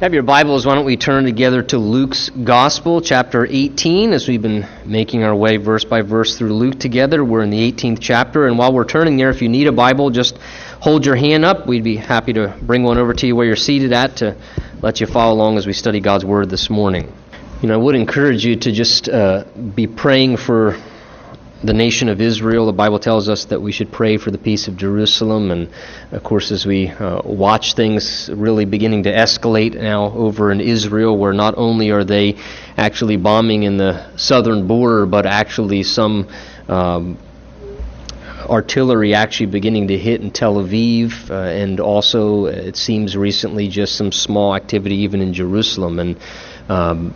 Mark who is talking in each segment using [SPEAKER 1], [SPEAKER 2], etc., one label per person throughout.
[SPEAKER 1] Have your Bibles, why don't we turn together to Luke's Gospel, chapter 18, as we've been making our way verse by verse through Luke together. We're in the 18th chapter, and while we're turning there, if you need a Bible, just hold your hand up. We'd be happy to bring one over to you where you're seated at to let you follow along as we study God's Word this morning. You know, I would encourage you to just uh, be praying for the nation of Israel. The Bible tells us that we should pray for the peace of Jerusalem. And of course, as we uh, watch things really beginning to escalate now over in Israel, where not only are they actually bombing in the southern border, but actually some. Um, artillery actually beginning to hit in Tel Aviv, uh, and also it seems recently just some small activity even in Jerusalem. And um,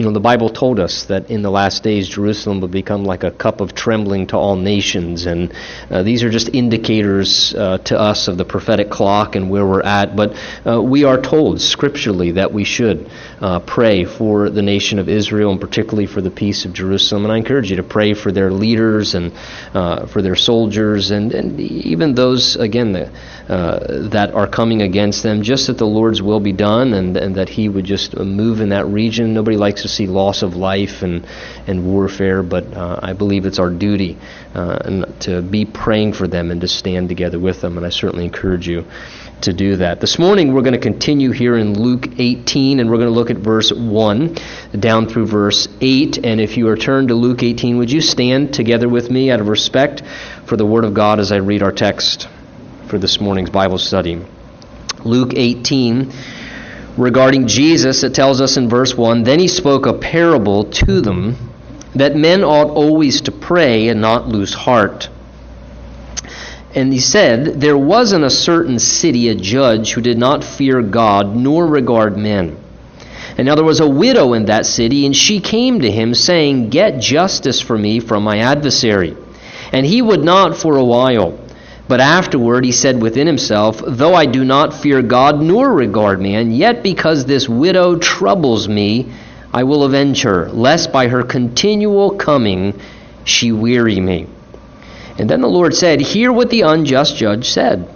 [SPEAKER 1] you know, the Bible told us that in the last days Jerusalem would become like a cup of trembling to all nations. And uh, these are just indicators uh, to us of the prophetic clock and where we're at. But uh, we are told scripturally that we should uh, pray for the nation of Israel and particularly for the peace of Jerusalem. And I encourage you to pray for their leaders and uh, for their soldiers and, and even those, again, the, uh, that are coming against them, just that the Lord's will be done and, and that He would just move in that region. Nobody likes to see loss of life and, and warfare, but uh, I believe it's our duty uh, to be praying for them and to stand together with them, and I certainly encourage you to do that. This morning we're going to continue here in Luke 18 and we're going to look at verse 1 down through verse 8. And if you are turned to Luke 18, would you stand together with me out of respect for the Word of God as I read our text for this morning's Bible study? Luke 18 regarding Jesus, it tells us in verse 1 Then he spoke a parable to them that men ought always to pray and not lose heart. And he said, There was in a certain city a judge who did not fear God nor regard men. And now there was a widow in that city, and she came to him, saying, Get justice for me from my adversary. And he would not for a while. But afterward he said within himself, Though I do not fear God nor regard man, yet because this widow troubles me, I will avenge her, lest by her continual coming she weary me. And then the Lord said, Hear what the unjust judge said.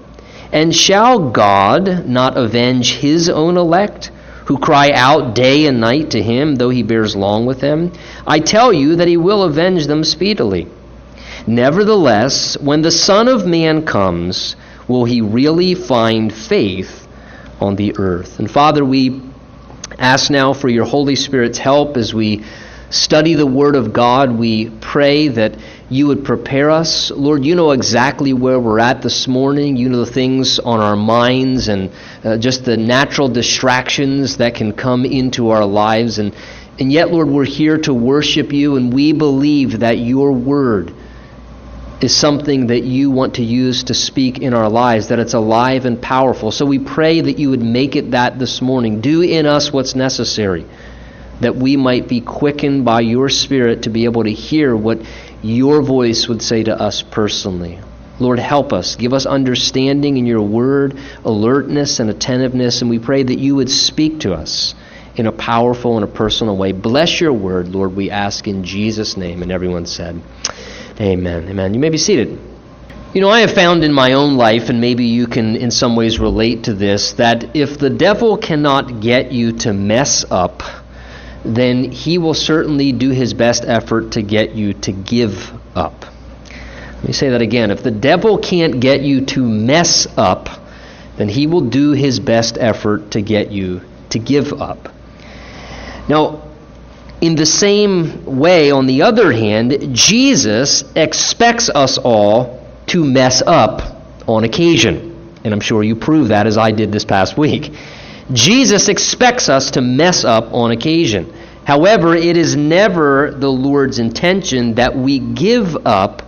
[SPEAKER 1] And shall God not avenge his own elect, who cry out day and night to him, though he bears long with them? I tell you that he will avenge them speedily. Nevertheless, when the Son of Man comes, will he really find faith on the earth? And Father, we ask now for your Holy Spirit's help as we study the Word of God. We pray that you would prepare us. Lord, you know exactly where we're at this morning. You know the things on our minds and uh, just the natural distractions that can come into our lives. And, and yet, Lord, we're here to worship you, and we believe that your Word is something that you want to use to speak in our lives, that it's alive and powerful. So we pray that you would make it that this morning. Do in us what's necessary, that we might be quickened by your Spirit to be able to hear what your voice would say to us personally. Lord, help us. Give us understanding in your word, alertness and attentiveness, and we pray that you would speak to us in a powerful and a personal way. Bless your word, Lord, we ask in Jesus' name. And everyone said, Amen. Amen. You may be seated. You know, I have found in my own life, and maybe you can in some ways relate to this, that if the devil cannot get you to mess up, then he will certainly do his best effort to get you to give up. Let me say that again. If the devil can't get you to mess up, then he will do his best effort to get you to give up. Now, in the same way, on the other hand, Jesus expects us all to mess up on occasion. And I'm sure you prove that as I did this past week. Jesus expects us to mess up on occasion. However, it is never the Lord's intention that we give up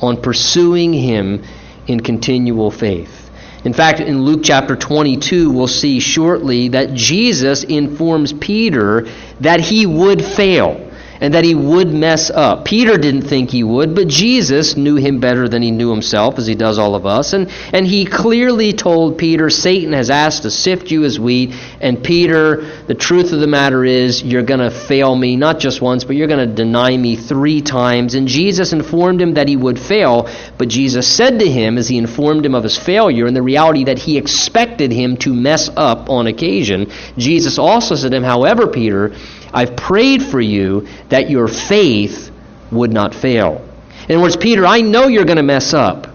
[SPEAKER 1] on pursuing Him in continual faith. In fact, in Luke chapter 22, we'll see shortly that Jesus informs Peter that he would fail and that he would mess up. Peter didn't think he would, but Jesus knew him better than he knew himself, as he does all of us. And, and he clearly told Peter, Satan has asked to sift you as wheat. And Peter, the truth of the matter is, you're going to fail me, not just once, but you're going to deny me three times. And Jesus informed him that he would fail, but Jesus said to him, as he informed him of his failure and the reality that he expected him to mess up on occasion, Jesus also said to him, However, Peter, I've prayed for you that your faith would not fail. In other words, Peter, I know you're going to mess up,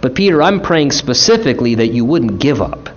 [SPEAKER 1] but Peter, I'm praying specifically that you wouldn't give up.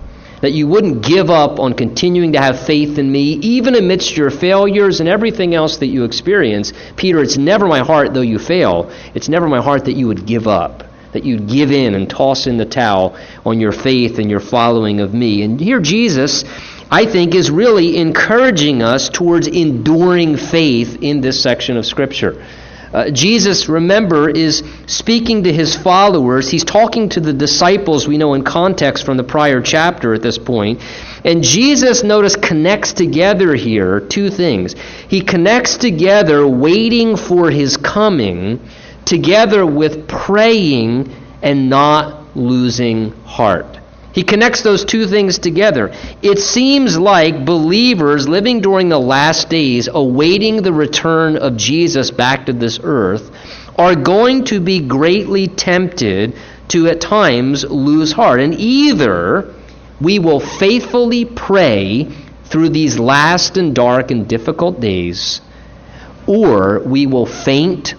[SPEAKER 1] That you wouldn't give up on continuing to have faith in me, even amidst your failures and everything else that you experience. Peter, it's never my heart, though you fail, it's never my heart that you would give up, that you'd give in and toss in the towel on your faith and your following of me. And here, Jesus I think, is really encouraging us towards enduring faith in this section of Scripture. Uh, Jesus, remember, is speaking to his followers. He's talking to the disciples, we know in context from the prior chapter at this point. And Jesus, notice, connects together here two things. He connects together waiting for his coming, together with praying and not losing heart. He connects those two things together. It seems like believers living during the last days, awaiting the return of Jesus back to this earth, are going to be greatly tempted to at times lose heart. And either we will faithfully pray through these last and dark and difficult days, or we will faint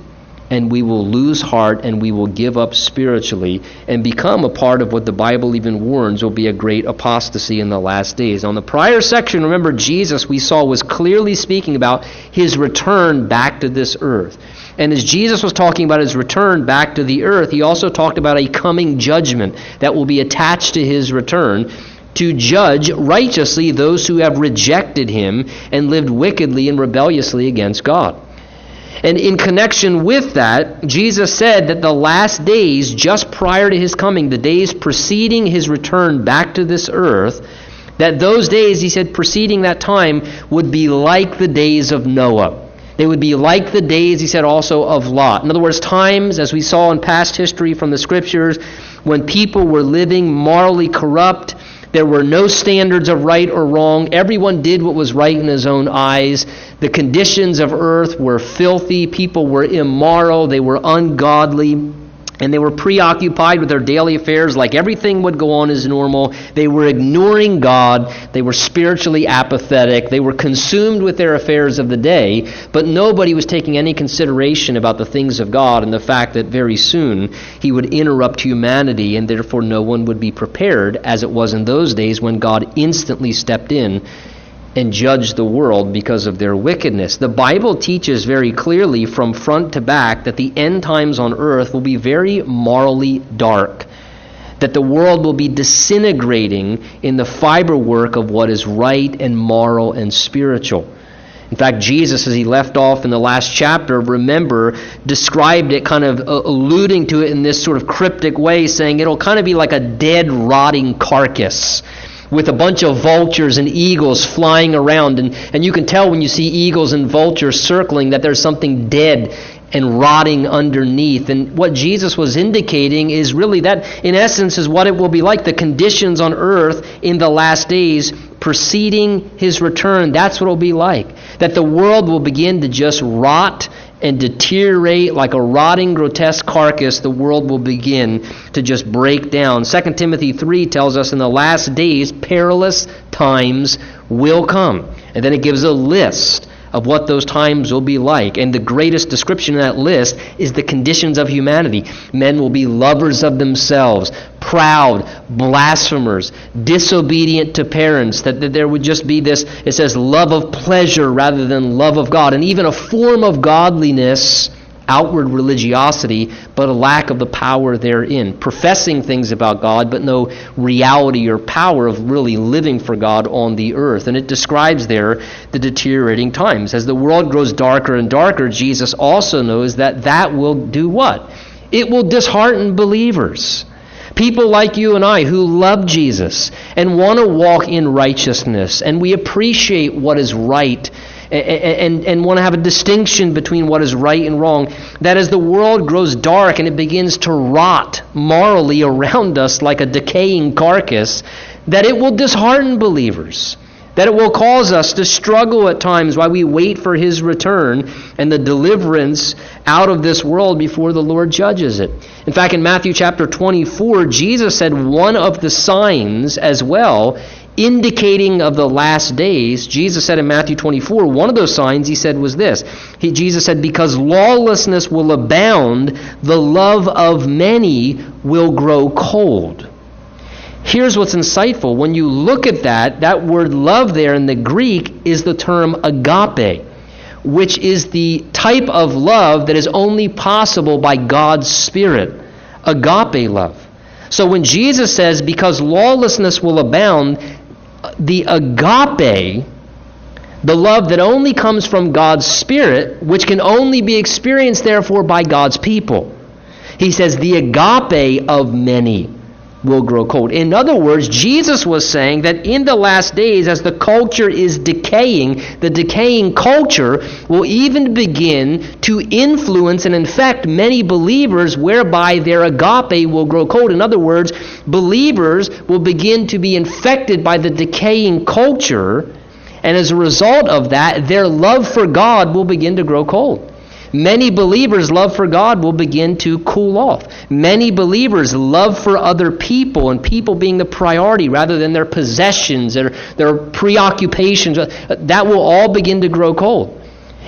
[SPEAKER 1] and we will lose heart and we will give up spiritually and become a part of what the Bible even warns will be a great apostasy in the last days. On the prior section, remember, Jesus, we saw, was clearly speaking about his return back to this earth. And as Jesus was talking about his return back to the earth, he also talked about a coming judgment that will be attached to his return to judge righteously those who have rejected him and lived wickedly and rebelliously against God. And in connection with that, Jesus said that the last days, just prior to his coming, the days preceding his return back to this earth, that those days, he said, preceding that time, would be like the days of Noah. They would be like the days, he said, also of Lot. In other words, times, as we saw in past history from the scriptures, when people were living morally corrupt, there were no standards of right or wrong. Everyone did what was right in his own eyes. The conditions of earth were filthy. People were immoral. They were ungodly. And they were preoccupied with their daily affairs like everything would go on as normal. They were ignoring God. They were spiritually apathetic. They were consumed with their affairs of the day, but nobody was taking any consideration about the things of God and the fact that very soon He would interrupt humanity and therefore no one would be prepared, as it was in those days when God instantly stepped in and judge the world because of their wickedness. The Bible teaches very clearly from front to back that the end times on earth will be very morally dark. That the world will be disintegrating in the fiber work of what is right and moral and spiritual. In fact, Jesus, as he left off in the last chapter, remember, described it kind of uh, alluding to it in this sort of cryptic way, saying it'll kind of be like a dead, rotting carcass with a bunch of vultures and eagles flying around. And, and you can tell when you see eagles and vultures circling that there's something dead and rotting underneath. And what Jesus was indicating is really that, in essence, is what it will be like the conditions on earth in the last days preceding his return. That's what it will be like. That the world will begin to just rot and deteriorate like a rotting, grotesque carcass, the world will begin to just break down. 2 Timothy 3 tells us in the last days, perilous times will come. And then it gives a list of what those times will be like. And the greatest description in that list is the conditions of humanity. Men will be lovers of themselves, proud, blasphemers, disobedient to parents, that, that there would just be this, it says, love of pleasure rather than love of God, and even a form of godliness outward religiosity, but a lack of the power therein. Professing things about God, but no reality or power of really living for God on the earth. And it describes there the deteriorating times. As the world grows darker and darker, Jesus also knows that that will do what? It will dishearten believers. People like you and I who love Jesus and want to walk in righteousness, and we appreciate what is right and, and, want to have a distinction between what is right and wrong. That as the world grows dark and it begins to rot morally around us like a decaying carcass, that it will dishearten believers that it will cause us to struggle at times while we wait for his return and the deliverance out of this world before the Lord judges it. In fact, in Matthew chapter 24, Jesus said one of the signs as well, indicating of the last days, Jesus said in Matthew 24, one of those signs he said was this. He, Jesus said, Because lawlessness will abound, the love of many will grow cold. Here's what's insightful. When you look at that, that word love there in the Greek is the term agape, which is the type of love that is only possible by God's Spirit. Agape love. So when Jesus says, because lawlessness will abound, the agape, the love that only comes from God's Spirit, which can only be experienced, therefore, by God's people. He says, the agape of many will grow cold. In other words, Jesus was saying that in the last days, as the culture is decaying, the decaying culture will even begin to influence and infect many believers, whereby their agape will grow cold. In other words, believers will begin to be infected by the decaying culture, and as a result of that, their love for God will begin to grow cold. Many believers' love for God will begin to cool off. Many believers' love for other people and people being the priority rather than their possessions, their, their preoccupations, uh, that will all begin to grow cold.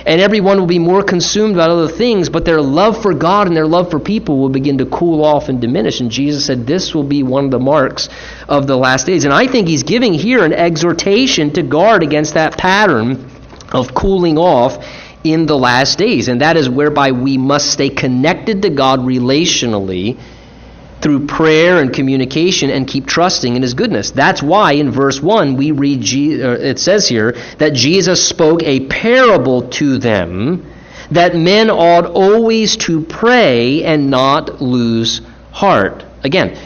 [SPEAKER 1] And everyone will be more consumed about other things, but their love for God and their love for people will begin to cool off and diminish. And Jesus said this will be one of the marks of the last days. And I think he's giving here an exhortation to guard against that pattern of cooling off in the last days. And that is whereby we must stay connected to God relationally through prayer and communication and keep trusting in his goodness. That's why in verse 1 we read uh, it says here that Jesus spoke a parable to them that men ought always to pray and not lose heart. Again,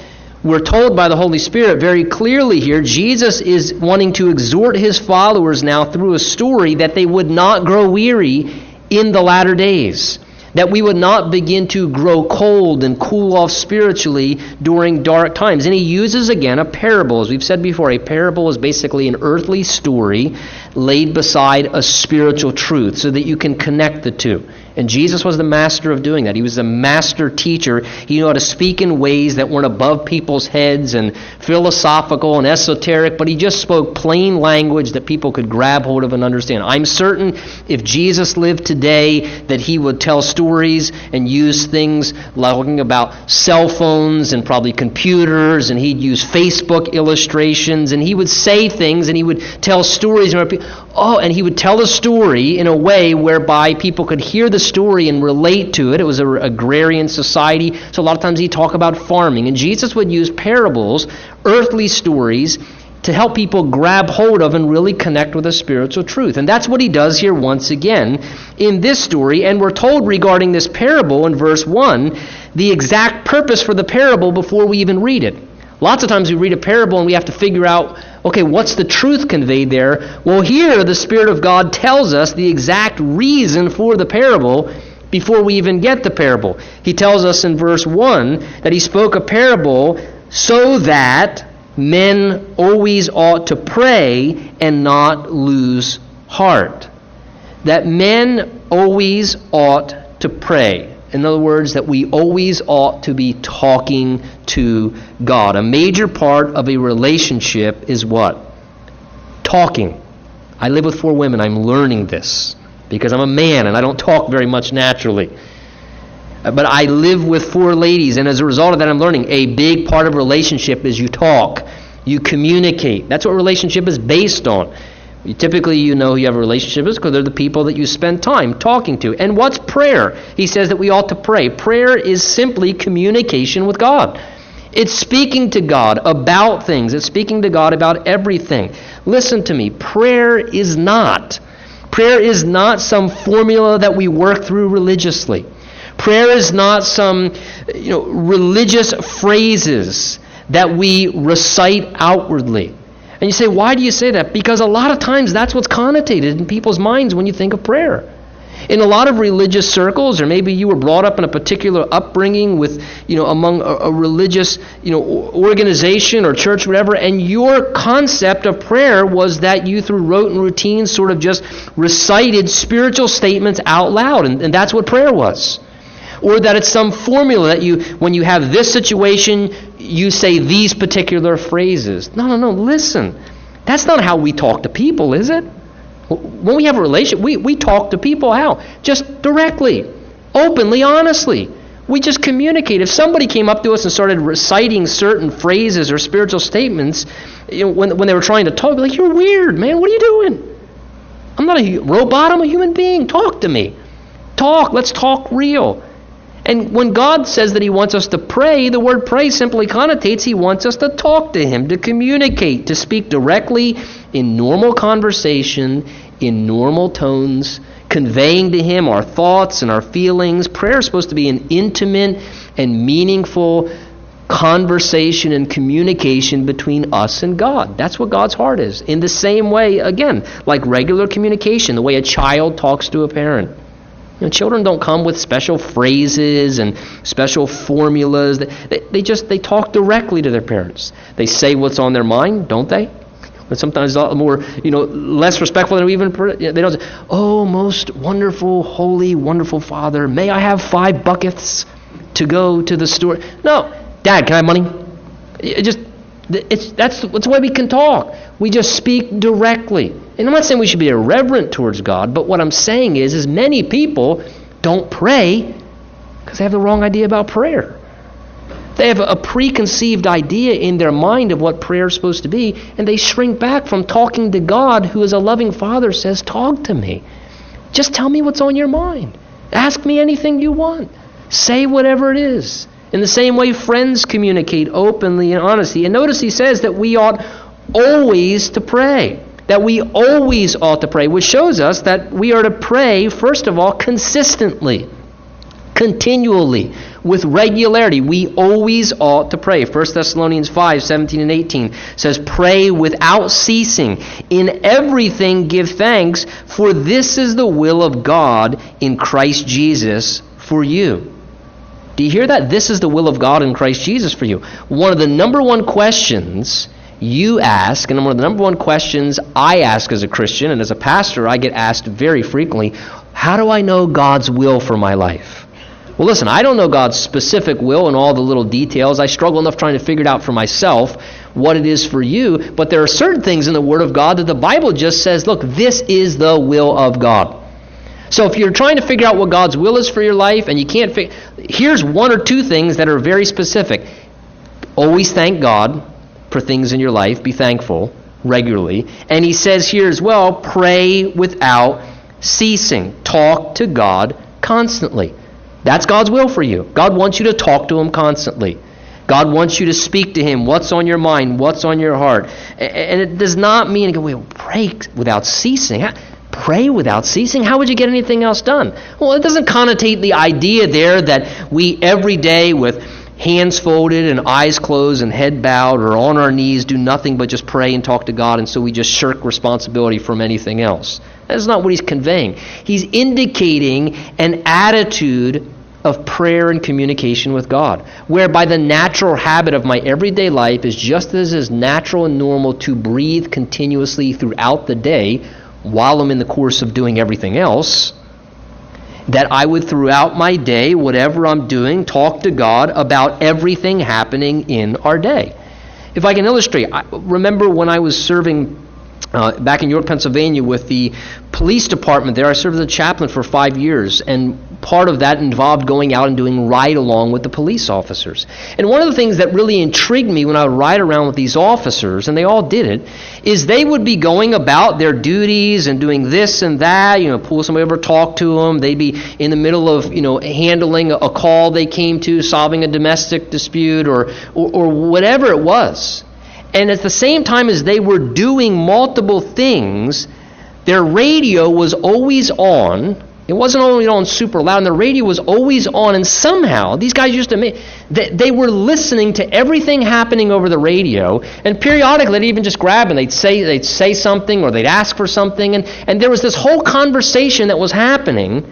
[SPEAKER 1] we're told by the Holy Spirit very clearly here, Jesus is wanting to exhort his followers now through a story that they would not grow weary in the latter days. That we would not begin to grow cold and cool off spiritually during dark times. And he uses again a parable. As we've said before, a parable is basically an earthly story laid beside a spiritual truth so that you can connect the two. And Jesus was the master of doing that. He was the master teacher. He knew how to speak in ways that weren't above people's heads and philosophical and esoteric, but he just spoke plain language that people could grab hold of and understand. I'm certain if Jesus lived today that he would tell stories and use things like talking about cell phones and probably computers and he'd use Facebook illustrations and he would say things and he would tell stories and oh and he would tell a story in a way whereby people could hear the story and relate to it. It was an agrarian society, so a lot of times he'd talk about farming. And Jesus would use parables, earthly stories, to help people grab hold of and really connect with a spiritual truth. And that's what he does here once again in this story. And we're told regarding this parable in verse 1 the exact purpose for the parable before we even read it. Lots of times we read a parable and we have to figure out, okay, what's the truth conveyed there? Well, here the Spirit of God tells us the exact reason for the parable before we even get the parable. He tells us in verse 1 that he spoke a parable so that men always ought to pray and not lose heart. That men always ought to pray. In other words, that we always ought to be talking to God. A major part of a relationship is what? Talking. I live with four women. I'm learning this because I'm a man and I don't talk very much naturally. Uh, but I live with four ladies, and as a result of that, I'm learning a big part of relationship is you talk, you communicate. That's what relationship is based on. Typically, you know who you have a relationship with because they're the people that you spend time talking to. And what's prayer? He says that we ought to pray. Prayer is simply communication with God. It's speaking to God about things. It's speaking to God about everything. Listen to me. Prayer is not. Prayer is not some formula that we work through religiously. Prayer is not some you know, religious phrases that we recite outwardly. And you say, why do you say that? Because a lot of times that's what's connotated in people's minds when you think of prayer. In a lot of religious circles, or maybe you were brought up in a particular upbringing with, you know, among a, a religious, you know, organization or church, whatever, and your concept of prayer was that you, through rote and routine, sort of just recited spiritual statements out loud, and, and that's what prayer was. Or that it's some formula that you, when you have this situation, you say these particular phrases. No, no, no, listen. That's not how we talk to people, is it? When we have a relationship, we, we talk to people how? Just directly, openly, honestly. We just communicate. If somebody came up to us and started reciting certain phrases or spiritual statements, you know, when, when they were trying to talk, like, you're weird, man. What are you doing? I'm not a robot. I'm a human being. Talk to me. Talk. Let's talk real. And when God says that He wants us to pray, the word pray simply connotates He wants us to talk to Him, to communicate, to speak directly in normal conversation, in normal tones, conveying to Him our thoughts and our feelings. Prayer is supposed to be an intimate and meaningful conversation and communication between us and God. That's what God's heart is. In the same way, again, like regular communication, the way a child talks to a parent. You know, children don't come with special phrases and special formulas. They, they, just they talk directly to their parents. They say what's on their mind, don't they? But sometimes a lot more, you know, less respectful than even they don't say, "Oh, most wonderful, holy, wonderful Father, may I have five buckets to go to the store?" No, Dad, can I have money? It just it's that's that's the way we can talk. We just speak directly. And I'm not saying we should be irreverent towards God, but what I'm saying is, is many people don't pray because they have the wrong idea about prayer. They have a preconceived idea in their mind of what prayer is supposed to be, and they shrink back from talking to God, who, as a loving Father, says, Talk to me. Just tell me what's on your mind. Ask me anything you want. Say whatever it is. In the same way, friends communicate openly and honestly. And notice he says that we ought always to pray that we always ought to pray, which shows us that we are to pray, first of all, consistently, continually, with regularity. We always ought to pray. 1 Thessalonians 5 17 and 18 says, Pray without ceasing. In everything give thanks, for this is the will of God in Christ Jesus for you. Do you hear that? This is the will of God in Christ Jesus for you. One of the number one questions you ask, and one of the number one questions I ask as a Christian and as a pastor, I get asked very frequently how do I know God's will for my life? Well, listen, I don't know God's specific will and all the little details. I struggle enough trying to figure it out for myself what it is for you, but there are certain things in the Word of God that the Bible just says, look, this is the will of God. So if you're trying to figure out what God's will is for your life and you can't here's one or two things that are very specific. Always thank God for things in your life. Be thankful regularly. And he says here as well pray without ceasing. Talk to God constantly. That's God's will for you. God wants you to talk to Him constantly. God wants you to speak to Him. What's on your mind? What's on your heart? And it does not mean, well, pray without ceasing. Pray without ceasing? How would you get anything else done? Well, it doesn't connotate the idea there that we every day with hands folded and eyes closed and head bowed or on our knees do nothing but just pray and talk to God, and so we just shirk responsibility from anything else. That's not what he's conveying. He's indicating an attitude of prayer and communication with God, whereby the natural habit of my everyday life is just as is natural and normal to breathe continuously throughout the day while I'm in the course of doing everything else that I would, throughout my day, whatever I'm doing, talk to God about everything happening in our day. If I can illustrate, I remember when I was serving uh, back in York, Pennsylvania, with the police department there. I served as a chaplain for five years, and part of that involved going out and doing ride along with the police officers. And one of the things that really intrigued me when I would ride around with these officers, and they all did it, is they would be going about their duties and doing this and that, you know, pull somebody over, talk to them. They'd be in the middle of, you know, handling a call they came to, solving a domestic dispute, or, or, or whatever it was. And at the same time as they were doing multiple things, their radio was always on It wasn't only on super loud, and the radio was always on, and somehow these guys used to make they, they were listening to everything happening over the radio, and periodically they'd even just grab and they'd say they'd say something or they'd ask for something, and, and there was this whole conversation that was happening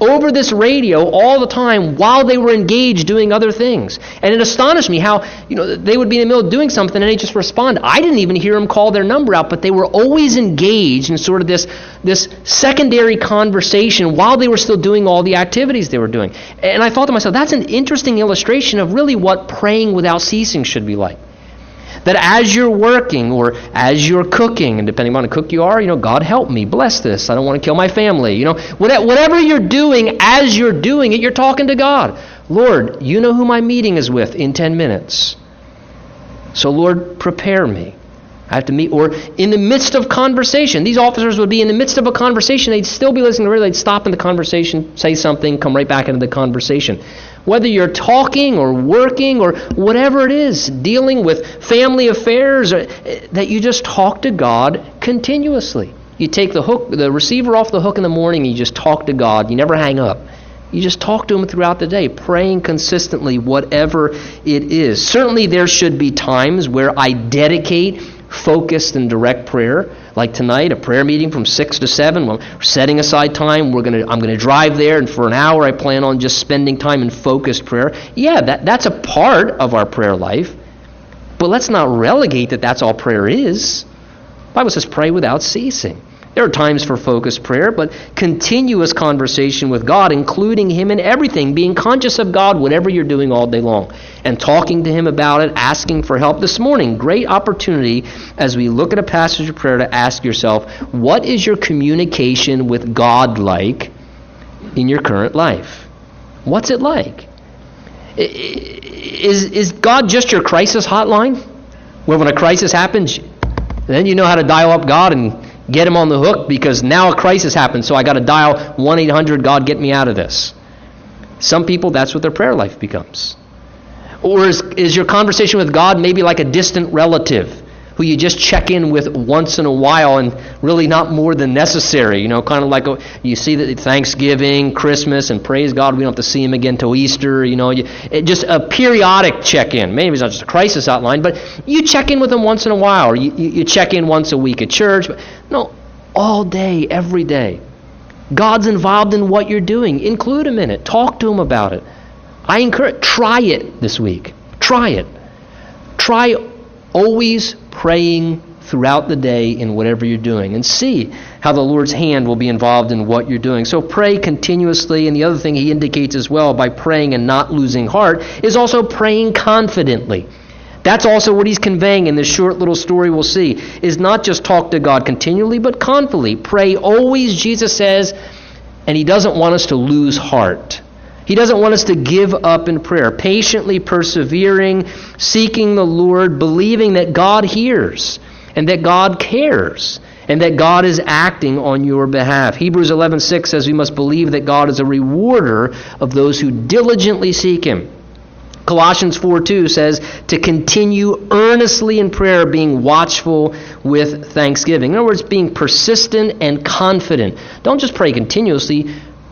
[SPEAKER 1] over this radio all the time while they were engaged doing other things. And it astonished me how, you know, they would be in the middle of doing something and they just respond. I didn't even hear them call their number out, but they were always engaged in sort of this, this secondary conversation while they were still doing all the activities they were doing. And I thought to myself, that's an interesting illustration of really what praying without ceasing should be like. That as you're working or as you're cooking, and depending on the cook you are, you know, God help me, bless this. I don't want to kill my family. You know, whatever you're doing, as you're doing it, you're talking to God. Lord, you know who my meeting is with in 10 minutes. So, Lord, prepare me. I have to meet, or in the midst of conversation. These officers would be in the midst of a conversation. They'd still be listening to her. They'd stop in the conversation, say something, come right back into the conversation. Whether you're talking or working or whatever it is, dealing with family affairs, or, that you just talk to God continuously. You take the hook, the receiver off the hook in the morning, you just talk to God. You never hang up. You just talk to Him throughout the day, praying consistently, whatever it is. Certainly, there should be times where I dedicate focused and direct prayer. Like tonight a prayer meeting from 6 to 7 we're setting aside time we're to i'm going to drive there and for an hour i plan on just spending time in focused prayer. Yeah that, that's a part of our prayer life but let's not relegate that that's all prayer is. The bible says pray without ceasing there are times for focused prayer, but continuous conversation with God, including Him in everything, being conscious of God, whatever you're doing all day long, and talking to Him about it, asking for help. This morning, great opportunity as we look at a passage of prayer to ask yourself, what is your communication with God like in your current life? What's it like? Is, is God just your crisis hotline? Where when a crisis happens, then you know how to dial up God and get him on the hook because now a crisis happened, so I got to dial 1 800 God, get me out of this. Some people, that's what their prayer life becomes. Or is, is your conversation with God maybe like a distant relative? Who you just check in with once in a while and really not more than necessary. You know, kind of like a, you see that Thanksgiving, Christmas, and praise God, we don't have to see him again till Easter. You know, you, just a periodic check in. Maybe it's not just a crisis outline, but you check in with him once in a while, or you, you check in once a week at church. But no, all day, every day. God's involved in what you're doing. Include him in it. Talk to him about it. I encourage, try it this week. Try it. Try always praying throughout the day in whatever you're doing and see how the Lord's hand will be involved in what you're doing. So pray continuously. And the other thing he indicates as well by praying and not losing heart is also praying confidently. That's also what he's conveying in this short little story we'll see is not just talk to God continually, but confidently. Pray always, Jesus says, and he doesn't want us to lose heart. He doesn't want us to give up in prayer, patiently persevering, seeking the Lord, believing that God hears and that God cares and that God is acting on your behalf. Hebrews 11:6 says we must believe that God is a rewarder of those who diligently seek him. Colossians 4:2 says to continue earnestly in prayer being watchful with thanksgiving. In other words, being persistent and confident. Don't just pray continuously,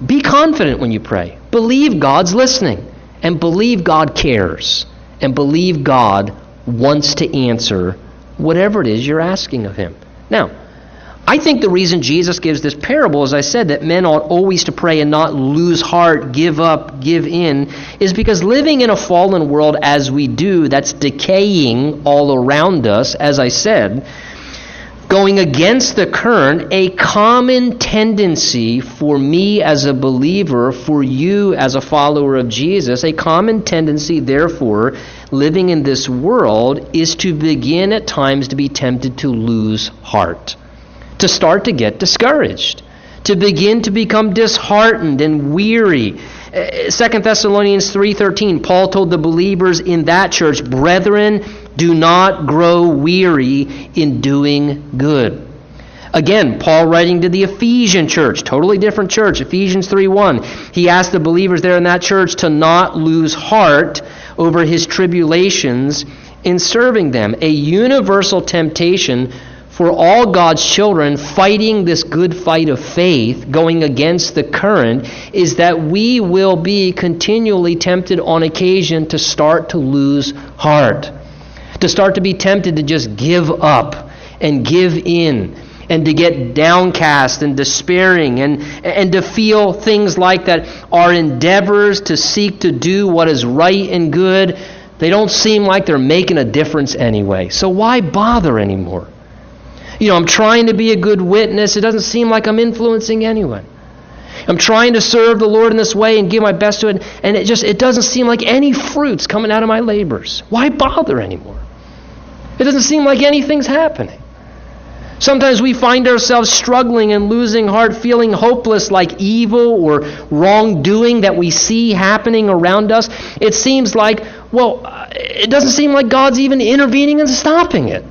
[SPEAKER 1] be confident when you pray. Believe God's listening and believe God cares and believe God wants to answer whatever it is you're asking of Him. Now, I think the reason Jesus gives this parable, as I said, that men ought always to pray and not lose heart, give up, give in, is because living in a fallen world as we do, that's decaying all around us, as I said, going against the current, a common tendency for me as a believer, for you as a follower of Jesus, a common tendency, therefore, living in this world, is to begin at times to be tempted to lose heart, to start to get discouraged, to begin to become disheartened and weary. 2 uh, Thessalonians 3:13 Paul told the believers in that church, "Brethren, do not grow weary in doing good. Again, Paul writing to the Ephesian church, totally different church, Ephesians 3:1. He asked the believers there in that church to not lose heart over his tribulations in serving them, a universal temptation for all God's children fighting this good fight of faith, going against the current, is that we will be continually tempted on occasion to start to lose heart, to start to be tempted to just give up and give in and to get downcast and despairing and, and to feel things like that our endeavors to seek to do what is right and good they don't seem like they're making a difference anyway. So why bother anymore? You know i'm trying to be a good witness. It doesn't seem like i'm influencing anyone. I'm trying to serve the lord in this way and give my best to it and it just it doesn't seem like any fruits coming out of my labors. Why bother anymore it doesn't seem like anything's happening Sometimes we find ourselves struggling and losing heart, feeling hopeless like evil or wrongdoing that we see happening around us. It seems like, well, it doesn't seem like God's even intervening and stopping it.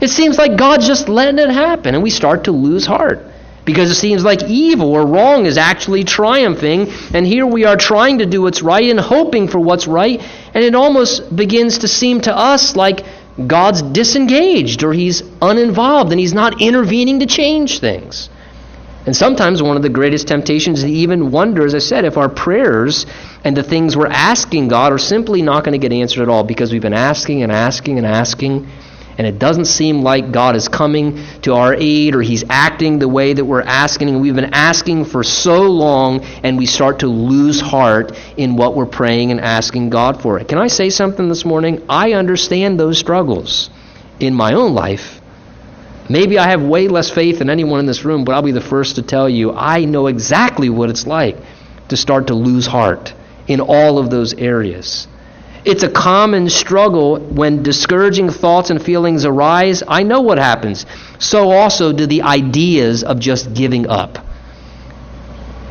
[SPEAKER 1] It seems like God's just letting it happen, and we start to lose heart because it seems like evil or wrong is actually triumphing, and here we are trying to do what's right and hoping for what's right, and it almost begins to seem to us like God's disengaged or he's uninvolved and he's not intervening to change things. And sometimes one of the greatest temptations is to even wonder, as I said, if our prayers and the things we're asking God are simply not going to get answered at all because we've been asking and asking and asking and it doesn't seem like God is coming to our aid or He's acting the way that we're asking. And we've been asking for so long, and we start to lose heart in what we're praying and asking God for. Can I say something this morning? I understand those struggles in my own life. Maybe I have way less faith than anyone in this room, but I'll be the first to tell you I know exactly what it's like to start to lose heart in all of those areas. It's a common struggle when discouraging thoughts and feelings arise. I know what happens. So also do the ideas of just giving up.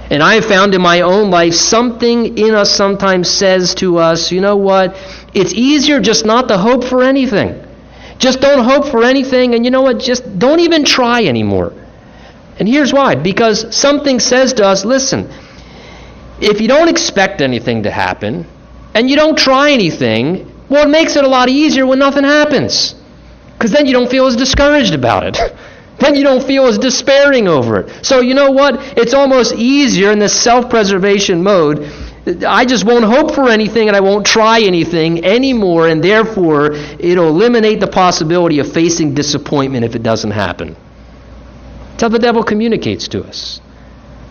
[SPEAKER 1] And I have found in my own life something in us sometimes says to us, you know what? It's easier just not to hope for anything. Just don't hope for anything, and you know what? Just don't even try anymore. And here's why because something says to us, listen, if you don't expect anything to happen, and you don't try anything, well, it makes it a lot easier when nothing happens. Because then you don't feel as discouraged about it. then you don't feel as despairing over it. So, you know what? It's almost easier in this self preservation mode. I just won't hope for anything and I won't try anything anymore, and therefore it'll eliminate the possibility of facing disappointment if it doesn't happen. That's how the devil communicates to us.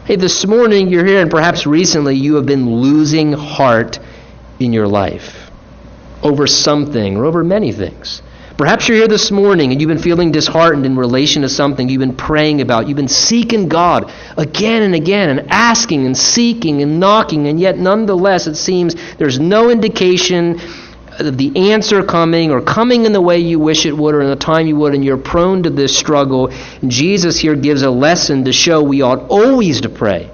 [SPEAKER 1] Hey, this morning you're here, and perhaps recently you have been losing heart in your life over something or over many things. Perhaps you're here this morning and you've been feeling disheartened in relation to something you've been praying about. You've been seeking God again and again and asking and seeking and knocking, and yet nonetheless it seems there's no indication of the answer coming or coming in the way you wish it would or in the time you would, and you're prone to this struggle. Jesus here gives a lesson to show we ought always to pray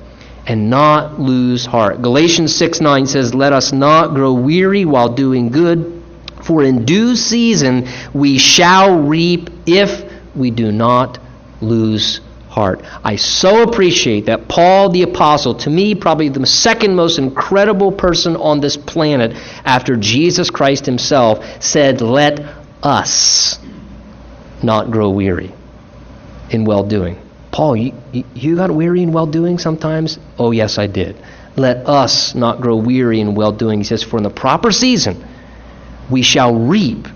[SPEAKER 1] and not lose heart. Galatians 6 9 says, Let us not grow weary while doing good, for in due season we shall reap if we do not lose heart. I so appreciate that Paul the Apostle, to me, probably the second most incredible person on this planet after Jesus Christ himself, said, Let us not grow weary in well doing. Paul, you, you got weary in well doing sometimes? Oh, yes, I did. Let us not grow weary in well doing. He says, For in the proper season we shall reap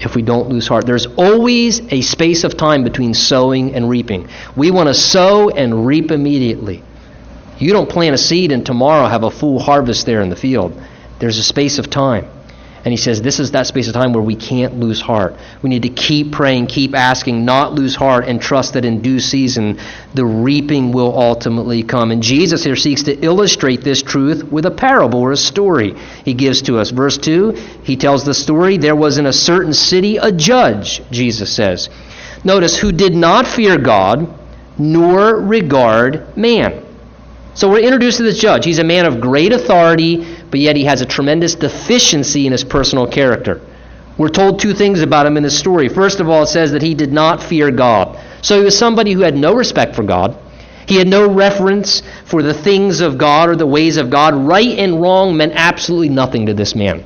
[SPEAKER 1] if we don't lose heart. There's always a space of time between sowing and reaping. We want to sow and reap immediately. You don't plant a seed and tomorrow have a full harvest there in the field. There's a space of time. And he says this is that space of time where we can't lose heart. We need to keep praying, keep asking, not lose heart, and trust that in due season the reaping will ultimately come. And Jesus here seeks to illustrate this truth with a parable or a story he gives to us. Verse 2, he tells the story there was in a certain city a judge, Jesus says. Notice, who did not fear God nor regard man. So we're introduced to this judge. He's a man of great authority but yet he has a tremendous deficiency in his personal character. We're told two things about him in this story. First of all, it says that he did not fear God. So he was somebody who had no respect for God. He had no reference for the things of God or the ways of God. Right and wrong meant absolutely nothing to this man.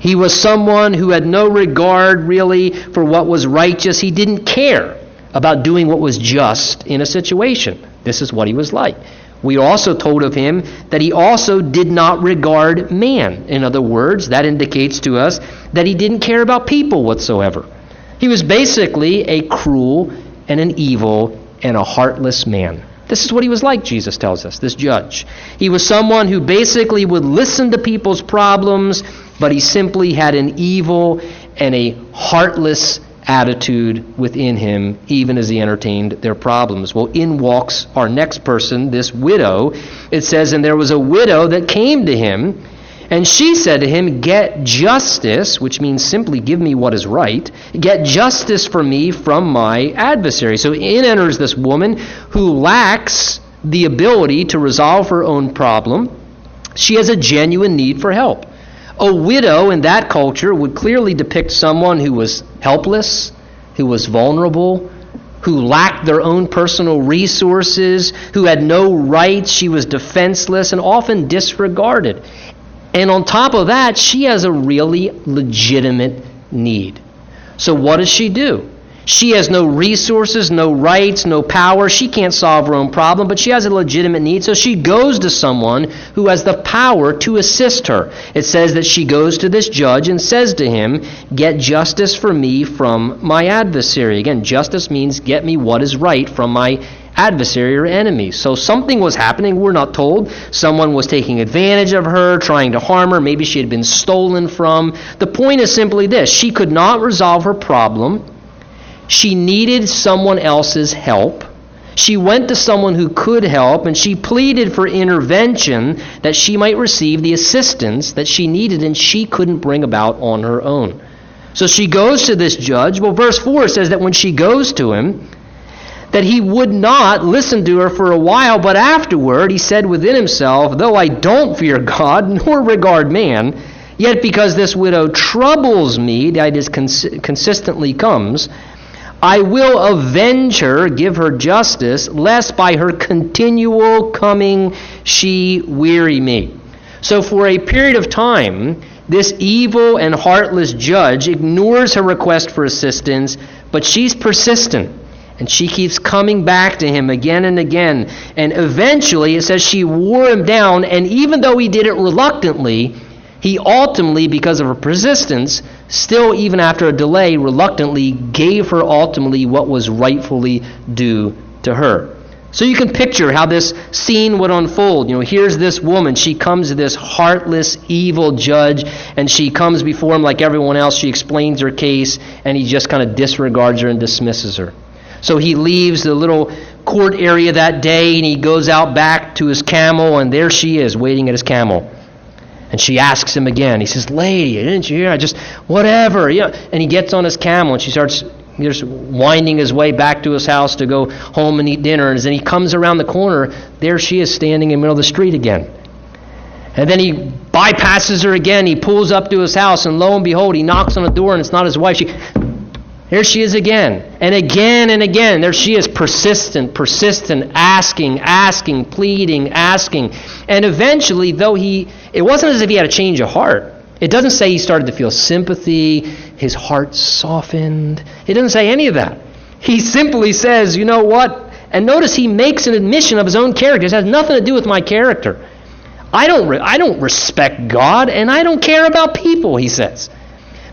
[SPEAKER 1] He was someone who had no regard really for what was righteous. He didn't care about doing what was just in a situation. This is what he was like. We also told of him that he also did not regard man. In other words, that indicates to us that he didn't care about people whatsoever. He was basically a cruel and an evil and a heartless man. This is what he was like, Jesus tells us, this judge. He was someone who basically would listen to people's problems, but he simply had an evil and a heartless attitude within him, even as he entertained their problems. Well, in walks our next person, this widow. It says, And there was a widow that came to him, and she said to him, Get justice, which means simply give me what is right, get justice for me from my adversary. So in enters this woman who lacks the ability to resolve her own problem. She has a genuine need for help. A widow in that culture would clearly depict someone who was helpless, who was vulnerable, who lacked their own personal resources, who had no rights. She was defenseless and often disregarded. And on top of that, she has a really legitimate need. So, what does she do? She has no resources, no rights, no power. She can't solve her own problem, but she has a legitimate need, so she goes to someone who has the power to assist her. It says that she goes to this judge and says to him, Get justice for me from my adversary. Again, justice means get me what is right from my adversary or enemy. So something was happening, we're not told. Someone was taking advantage of her, trying to harm her. Maybe she had been stolen from. The point is simply this she could not resolve her problem she needed someone else's help. She went to someone who could help and she pleaded for intervention that she might receive the assistance that she needed and she couldn't bring about on her own. So she goes to this judge. Well, verse 4 says that when she goes to him, that he would not listen to her for a while, but afterward he said within himself, Though I don't fear God nor regard man, yet because this widow troubles me, that is, cons- consistently comes, I will avenge her, give her justice, lest by her continual coming she weary me. So, for a period of time, this evil and heartless judge ignores her request for assistance, but she's persistent. And she keeps coming back to him again and again. And eventually, it says she wore him down, and even though he did it reluctantly, he ultimately, because of her persistence, still, even after a delay, reluctantly gave her ultimately what was rightfully due to her. So you can picture how this scene would unfold. You know, here's this woman. She comes to this heartless, evil judge, and she comes before him like everyone else. She explains her case, and he just kind of disregards her and dismisses her. So he leaves the little court area that day, and he goes out back to his camel, and there she is, waiting at his camel. And she asks him again. He says, Lady, didn't you hear? I just, whatever. Yeah. And he gets on his camel and she starts just winding his way back to his house to go home and eat dinner. And as he comes around the corner, there she is standing in the middle of the street again. And then he bypasses her again. He pulls up to his house, and lo and behold, he knocks on the door, and it's not his wife. She, here she is again. And again and again. There she is, persistent, persistent, asking, asking, pleading, asking. And eventually, though he, it wasn't as if he had a change of heart. It doesn't say he started to feel sympathy, his heart softened. It doesn't say any of that. He simply says, you know what? And notice he makes an admission of his own character. It has nothing to do with my character. I don't, re- I don't respect God, and I don't care about people, he says.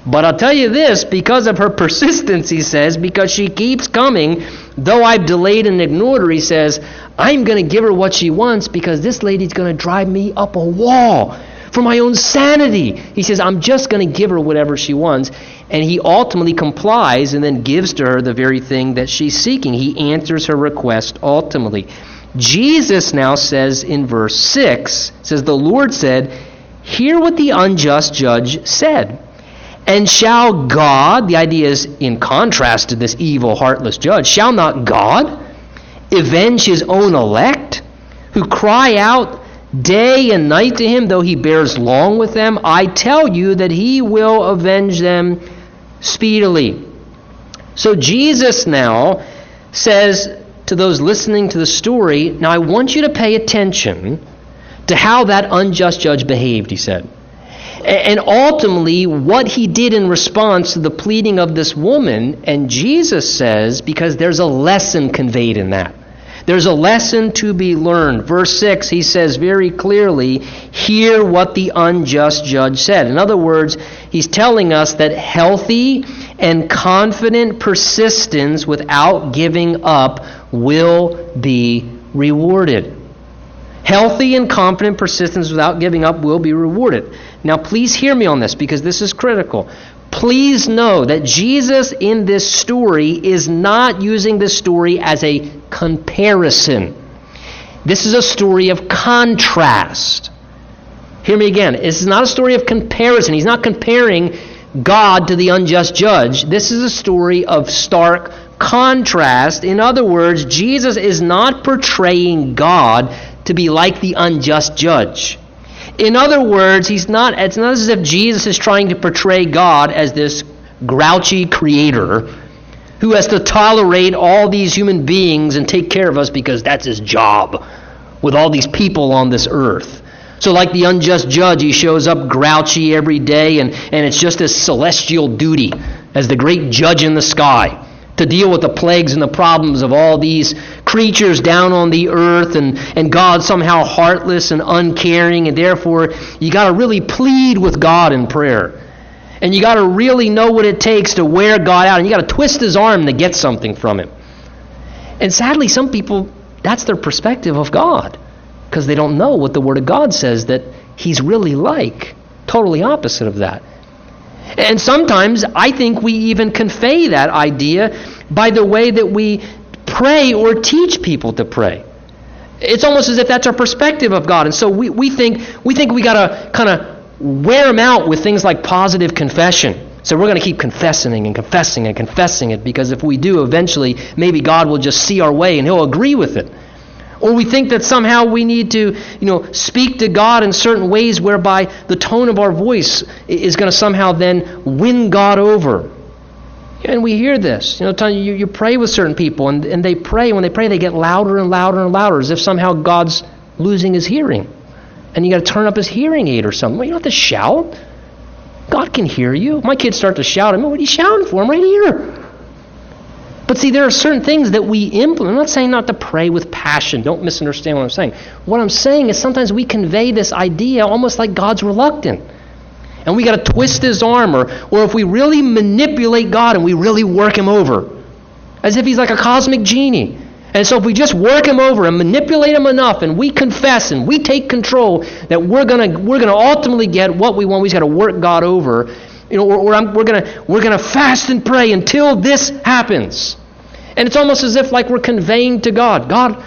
[SPEAKER 1] But I'll tell you this because of her persistence, he says, because she keeps coming, though I've delayed and ignored her, he says, I'm going to give her what she wants because this lady's going to drive me up a wall for my own sanity. He says, I'm just going to give her whatever she wants. And he ultimately complies and then gives to her the very thing that she's seeking. He answers her request ultimately. Jesus now says in verse 6, says, The Lord said, Hear what the unjust judge said. And shall God, the idea is in contrast to this evil, heartless judge, shall not God avenge his own elect who cry out day and night to him, though he bears long with them? I tell you that he will avenge them speedily. So Jesus now says to those listening to the story, Now I want you to pay attention to how that unjust judge behaved, he said. And ultimately, what he did in response to the pleading of this woman, and Jesus says, because there's a lesson conveyed in that. There's a lesson to be learned. Verse 6, he says very clearly, Hear what the unjust judge said. In other words, he's telling us that healthy and confident persistence without giving up will be rewarded. Healthy and confident persistence without giving up will be rewarded. Now, please hear me on this because this is critical. Please know that Jesus in this story is not using this story as a comparison. This is a story of contrast. Hear me again. This is not a story of comparison. He's not comparing God to the unjust judge. This is a story of stark contrast. In other words, Jesus is not portraying God to be like the unjust judge. In other words, he's not, it's not as if Jesus is trying to portray God as this grouchy creator who has to tolerate all these human beings and take care of us because that's his job with all these people on this earth. So, like the unjust judge, he shows up grouchy every day, and, and it's just his celestial duty as the great judge in the sky to deal with the plagues and the problems of all these creatures down on the earth and, and God somehow heartless and uncaring, and therefore you got to really plead with God in prayer. And you got to really know what it takes to wear God out, and you got to twist his arm to get something from him. And sadly, some people, that's their perspective of God because they don't know what the Word of God says that he's really like. Totally opposite of that. And sometimes I think we even convey that idea by the way that we pray or teach people to pray. It's almost as if that's our perspective of God. And so we, we think we think we gotta kind of wear them out with things like positive confession. So we're going to keep confessing and confessing and confessing it because if we do, eventually maybe God will just see our way and He'll agree with it. Or we think that somehow we need to, you know, speak to God in certain ways whereby the tone of our voice is going to somehow then win God over. And we hear this. You know, you, you pray with certain people, and, and they pray. When they pray, they get louder and louder and louder, as if somehow God's losing his hearing. And you got to turn up his hearing aid or something. Well, you don't have to shout. God can hear you. My kids start to shout. I mean, what are you shouting for? I'm right here. But see, there are certain things that we implement. I'm not saying not to pray with passion. Don't misunderstand what I'm saying. What I'm saying is sometimes we convey this idea almost like God's reluctant. And we got to twist his arm, or, or if we really manipulate God and we really work him over, as if he's like a cosmic genie. And so if we just work him over and manipulate him enough and we confess and we take control that we're going to we're to ultimately get what we want, we just got to work God over. You know, or, or we're going to we're to fast and pray until this happens. And it's almost as if like we're conveying to God, God,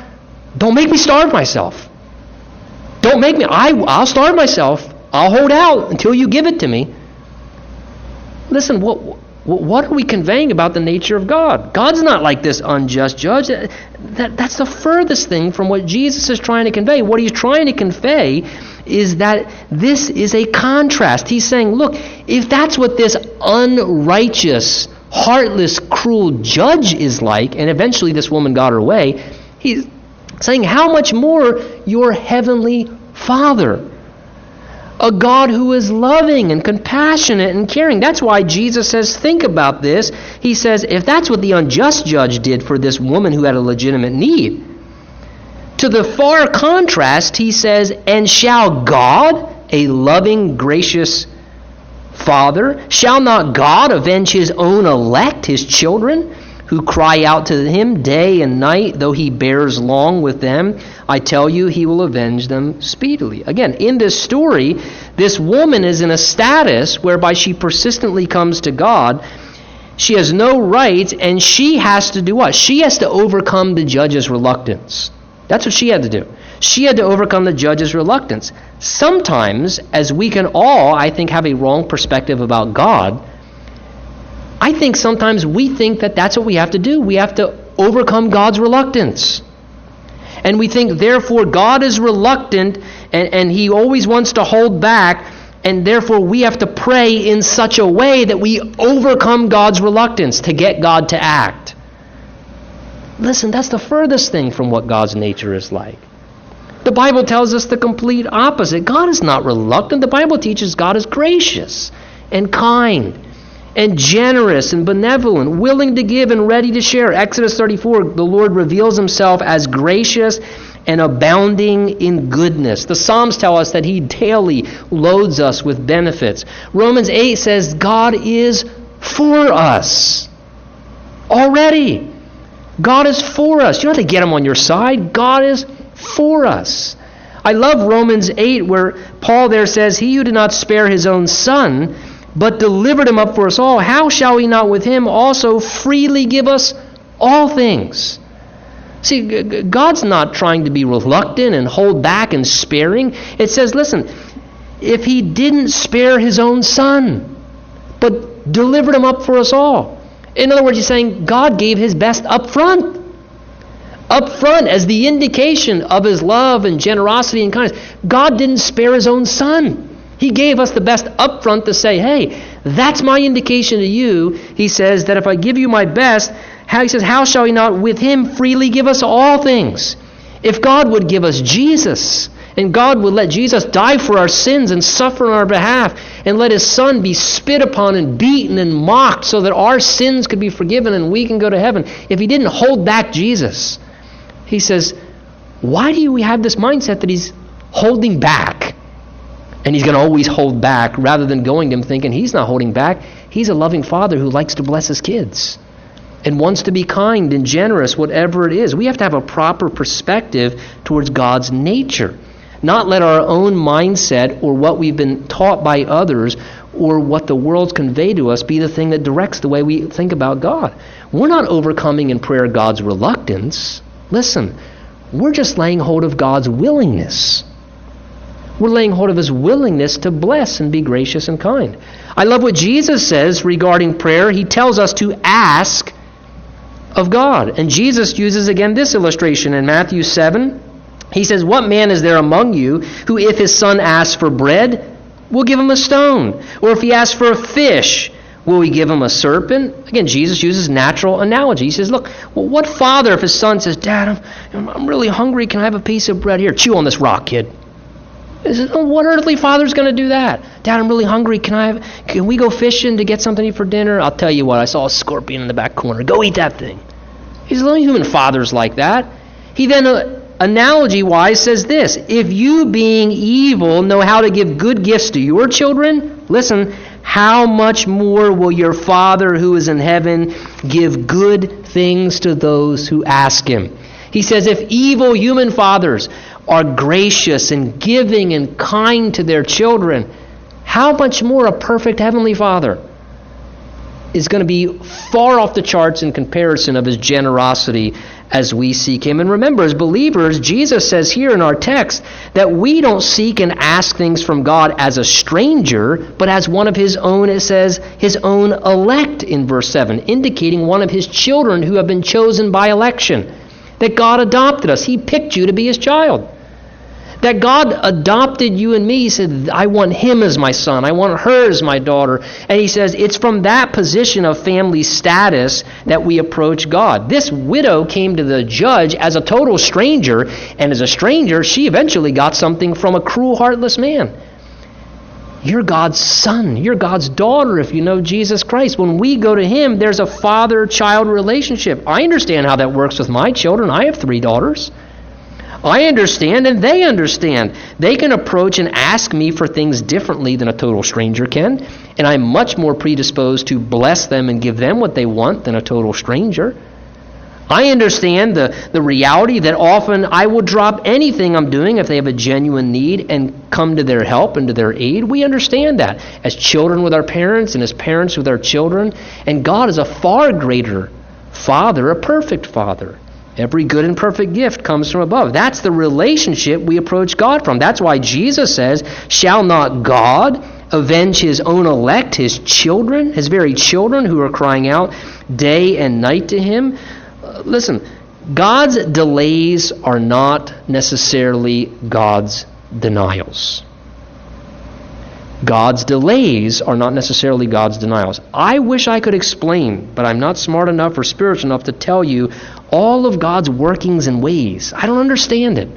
[SPEAKER 1] don't make me starve myself. Don't make me. I, I'll starve myself. I'll hold out until you give it to me. Listen, what, what are we conveying about the nature of God? God's not like this unjust judge. That, that, that's the furthest thing from what Jesus is trying to convey. What he's trying to convey is that this is a contrast. He's saying, look, if that's what this unrighteous, heartless, cruel judge is like, and eventually this woman got her way, he's saying, How much more your heavenly Father? A God who is loving and compassionate and caring. That's why Jesus says, Think about this. He says, If that's what the unjust judge did for this woman who had a legitimate need, to the far contrast, he says, And shall God, a loving, gracious Father, shall not God avenge his own elect, his children, who cry out to him day and night, though he bears long with them? I tell you, he will avenge them speedily. Again, in this story, this woman is in a status whereby she persistently comes to God. She has no rights, and she has to do what? She has to overcome the judge's reluctance. That's what she had to do. She had to overcome the judge's reluctance. Sometimes, as we can all, I think, have a wrong perspective about God, I think sometimes we think that that's what we have to do. We have to overcome God's reluctance. And we think, therefore, God is reluctant and, and He always wants to hold back, and therefore we have to pray in such a way that we overcome God's reluctance to get God to act. Listen, that's the furthest thing from what God's nature is like. The Bible tells us the complete opposite. God is not reluctant. The Bible teaches God is gracious and kind and generous and benevolent, willing to give and ready to share. Exodus 34, the Lord reveals himself as gracious and abounding in goodness. The Psalms tell us that he daily loads us with benefits. Romans 8 says God is for us already. God is for us. You don't have to get him on your side. God is for us. I love Romans 8 where Paul there says, He who did not spare his own son, but delivered him up for us all, how shall he not with him also freely give us all things? See, God's not trying to be reluctant and hold back and sparing. It says, listen, if he didn't spare his own son, but delivered him up for us all. In other words, he's saying God gave his best up front. Up front, as the indication of his love and generosity and kindness. God didn't spare his own son. He gave us the best up front to say, hey, that's my indication to you. He says that if I give you my best, how, he says, how shall he not with him freely give us all things? If God would give us Jesus, and God would let Jesus die for our sins and suffer on our behalf, and let his son be spit upon and beaten and mocked so that our sins could be forgiven and we can go to heaven, if he didn't hold back Jesus, he says, why do we have this mindset that he's holding back? And he's going to always hold back rather than going to him thinking he's not holding back. He's a loving father who likes to bless his kids and wants to be kind and generous, whatever it is. We have to have a proper perspective towards God's nature. Not let our own mindset or what we've been taught by others or what the world's conveyed to us be the thing that directs the way we think about God. We're not overcoming in prayer God's reluctance. Listen, we're just laying hold of God's willingness. We're laying hold of his willingness to bless and be gracious and kind. I love what Jesus says regarding prayer. He tells us to ask of God. And Jesus uses again this illustration in Matthew 7. He says, What man is there among you who, if his son asks for bread, will give him a stone? Or if he asks for a fish, will he give him a serpent? Again, Jesus uses natural analogy. He says, Look, well, what father, if his son says, Dad, I'm, I'm really hungry, can I have a piece of bread here? Chew on this rock, kid. What earthly father's going to do that? Dad, I'm really hungry. Can I have, can we go fishing to get something to eat for dinner? I'll tell you what, I saw a scorpion in the back corner. Go eat that thing. He's the only human fathers like that. He then, uh, analogy wise, says this If you, being evil, know how to give good gifts to your children, listen, how much more will your Father who is in heaven give good things to those who ask him? He says, If evil human fathers are gracious and giving and kind to their children, how much more a perfect Heavenly Father is going to be far off the charts in comparison of His generosity as we seek Him. And remember, as believers, Jesus says here in our text that we don't seek and ask things from God as a stranger, but as one of His own, it says, His own elect in verse 7, indicating one of His children who have been chosen by election. That God adopted us, He picked you to be His child. That God adopted you and me. He said, I want him as my son. I want her as my daughter. And he says, it's from that position of family status that we approach God. This widow came to the judge as a total stranger, and as a stranger, she eventually got something from a cruel, heartless man. You're God's son. You're God's daughter if you know Jesus Christ. When we go to Him, there's a father child relationship. I understand how that works with my children. I have three daughters. I understand and they understand. They can approach and ask me for things differently than a total stranger can, and I'm much more predisposed to bless them and give them what they want than a total stranger. I understand the, the reality that often I will drop anything I'm doing if they have a genuine need and come to their help and to their aid. We understand that as children with our parents and as parents with our children. And God is a far greater Father, a perfect Father. Every good and perfect gift comes from above. That's the relationship we approach God from. That's why Jesus says, Shall not God avenge his own elect, his children, his very children who are crying out day and night to him? Uh, listen, God's delays are not necessarily God's denials. God's delays are not necessarily God's denials. I wish I could explain, but I'm not smart enough or spiritual enough to tell you all of God's workings and ways. I don't understand it.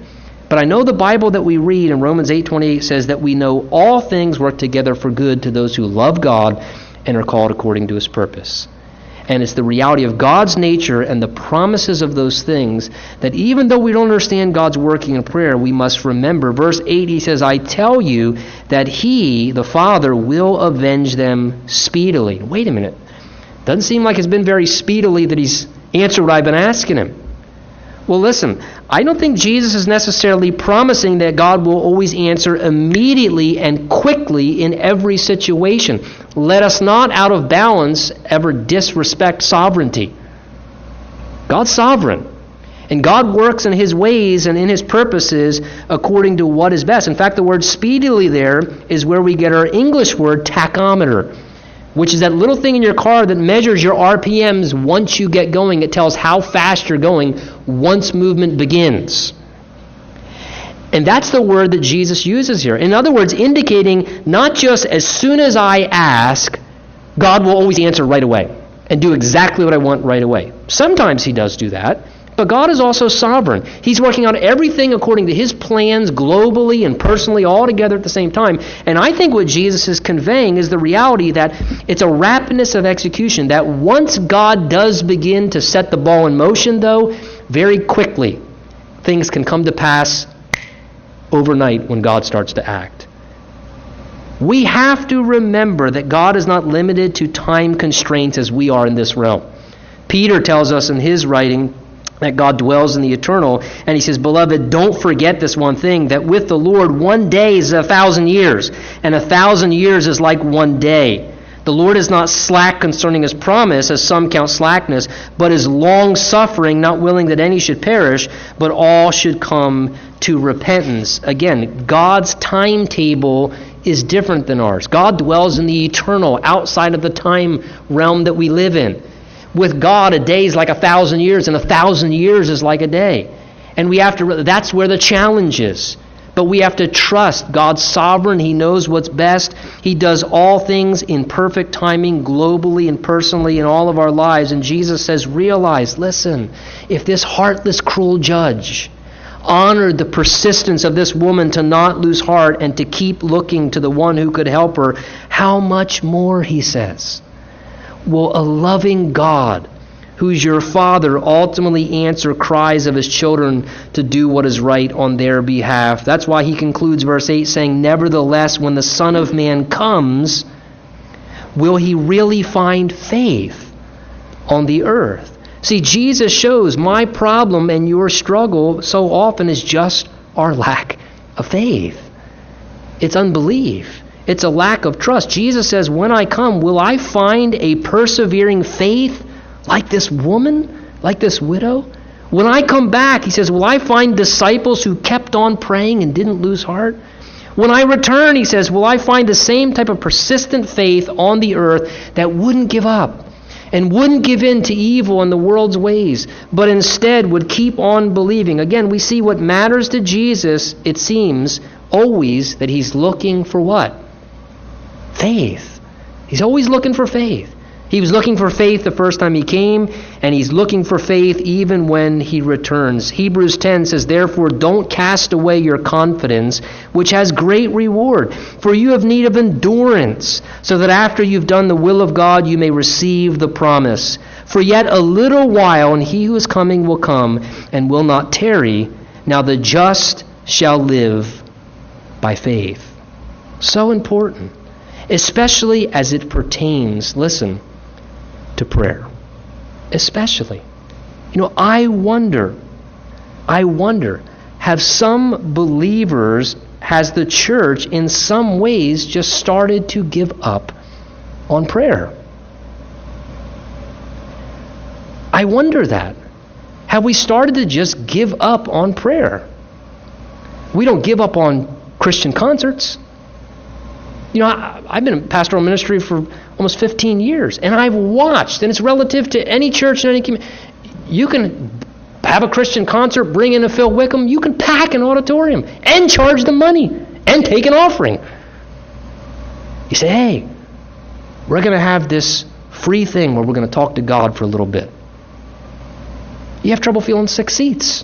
[SPEAKER 1] But I know the Bible that we read in Romans 8:28 says that we know all things work together for good to those who love God and are called according to his purpose. And it's the reality of God's nature and the promises of those things that even though we don't understand God's working in prayer, we must remember. Verse 8, he says, I tell you that he, the Father, will avenge them speedily. Wait a minute. Doesn't seem like it's been very speedily that he's answered what I've been asking him. Well, listen, I don't think Jesus is necessarily promising that God will always answer immediately and quickly in every situation. Let us not, out of balance, ever disrespect sovereignty. God's sovereign. And God works in His ways and in His purposes according to what is best. In fact, the word speedily there is where we get our English word tachometer which is that little thing in your car that measures your RPMs once you get going. It tells how fast you're going once movement begins. And that's the word that Jesus uses here. In other words, indicating not just as soon as I ask, God will always answer right away and do exactly what I want right away. Sometimes He does do that. But God is also sovereign. He's working on everything according to His plans globally and personally all together at the same time. And I think what Jesus is conveying is the reality that it's a rapidness of execution. That once God does begin to set the ball in motion, though, very quickly things can come to pass overnight when God starts to act. We have to remember that God is not limited to time constraints as we are in this realm. Peter tells us in his writing, that God dwells in the eternal. And he says, Beloved, don't forget this one thing that with the Lord, one day is a thousand years, and a thousand years is like one day. The Lord is not slack concerning his promise, as some count slackness, but is long suffering, not willing that any should perish, but all should come to repentance. Again, God's timetable is different than ours. God dwells in the eternal, outside of the time realm that we live in with God, a day is like a thousand years, and a thousand years is like a day. And we have to, that's where the challenge is. But we have to trust God's sovereign. He knows what's best. He does all things in perfect timing, globally and personally in all of our lives. And Jesus says, realize, listen, if this heartless, cruel judge honored the persistence of this woman to not lose heart and to keep looking to the one who could help her, how much more, he says will a loving God, who's your Father, ultimately answer cries of his children to do what is right on their behalf? That's why he concludes verse 8 saying, Nevertheless, when the Son of Man comes, will he really find faith on the earth? See, Jesus shows my problem and your struggle so often is just our lack of faith. It's unbelief. It's a lack of trust. Jesus says, When I come, will I find a persevering faith like this woman, like this widow? When I come back, he says, Will I find disciples who kept on praying and didn't lose heart? When I return, he says, Will I find the same type of persistent faith on the earth that wouldn't give up and wouldn't give in to evil and the world's ways, but instead would keep on believing? Again, we see what matters to Jesus, it seems, always that he's looking for what? Faith. He's always looking for faith. He was looking for faith the first time he came, and he's looking for faith even when he returns. Hebrews 10 says, Therefore, don't cast away your confidence, which has great reward. For you have need of endurance, so that after you've done the will of God, you may receive the promise. For yet a little while, and he who is coming will come, and will not tarry. Now the just shall live by faith. So important especially as it pertains, listen, to prayer. Especially. You know, I wonder, I wonder, have some believers, has the church in some ways just started to give up on prayer? I wonder that. Have we started to just give up on prayer? We don't give up on Christian concerts. You know, I, have been in pastoral ministry for almost 15 years, and I've watched, and it's relative to any church and any community. You can have a Christian concert, bring in a Phil Wickham, you can pack an auditorium and charge the money and take an offering. You say, hey, we're going to have this free thing where we're going to talk to God for a little bit. You have trouble filling six seats.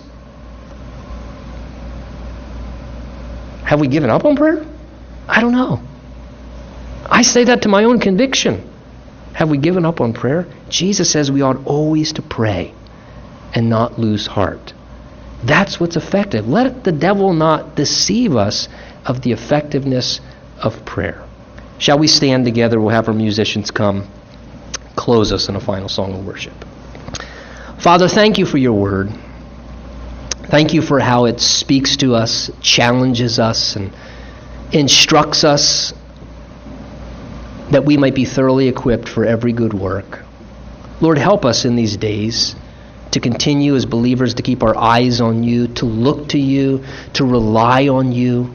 [SPEAKER 1] Have we given up on prayer? I don't know. I say that to my own conviction. Have we given up on prayer? Jesus says we ought always to pray and not lose heart. That's what's effective. Let the devil not deceive us of the effectiveness of prayer. Shall we stand together? We'll have our musicians come close us in a final song of worship. Father, thank you for your word. Thank you for how it speaks to us, challenges us, and instructs us that we might be thoroughly equipped for every good work. Lord, help us in these days to continue as believers to keep our eyes on you, to look to you, to rely on you.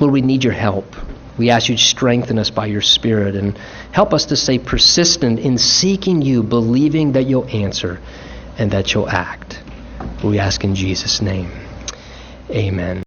[SPEAKER 1] Lord, we need your help. We ask you to strengthen us by your Spirit and help us to stay persistent in seeking you, believing that you'll answer and that you'll act. We ask in Jesus' name. Amen.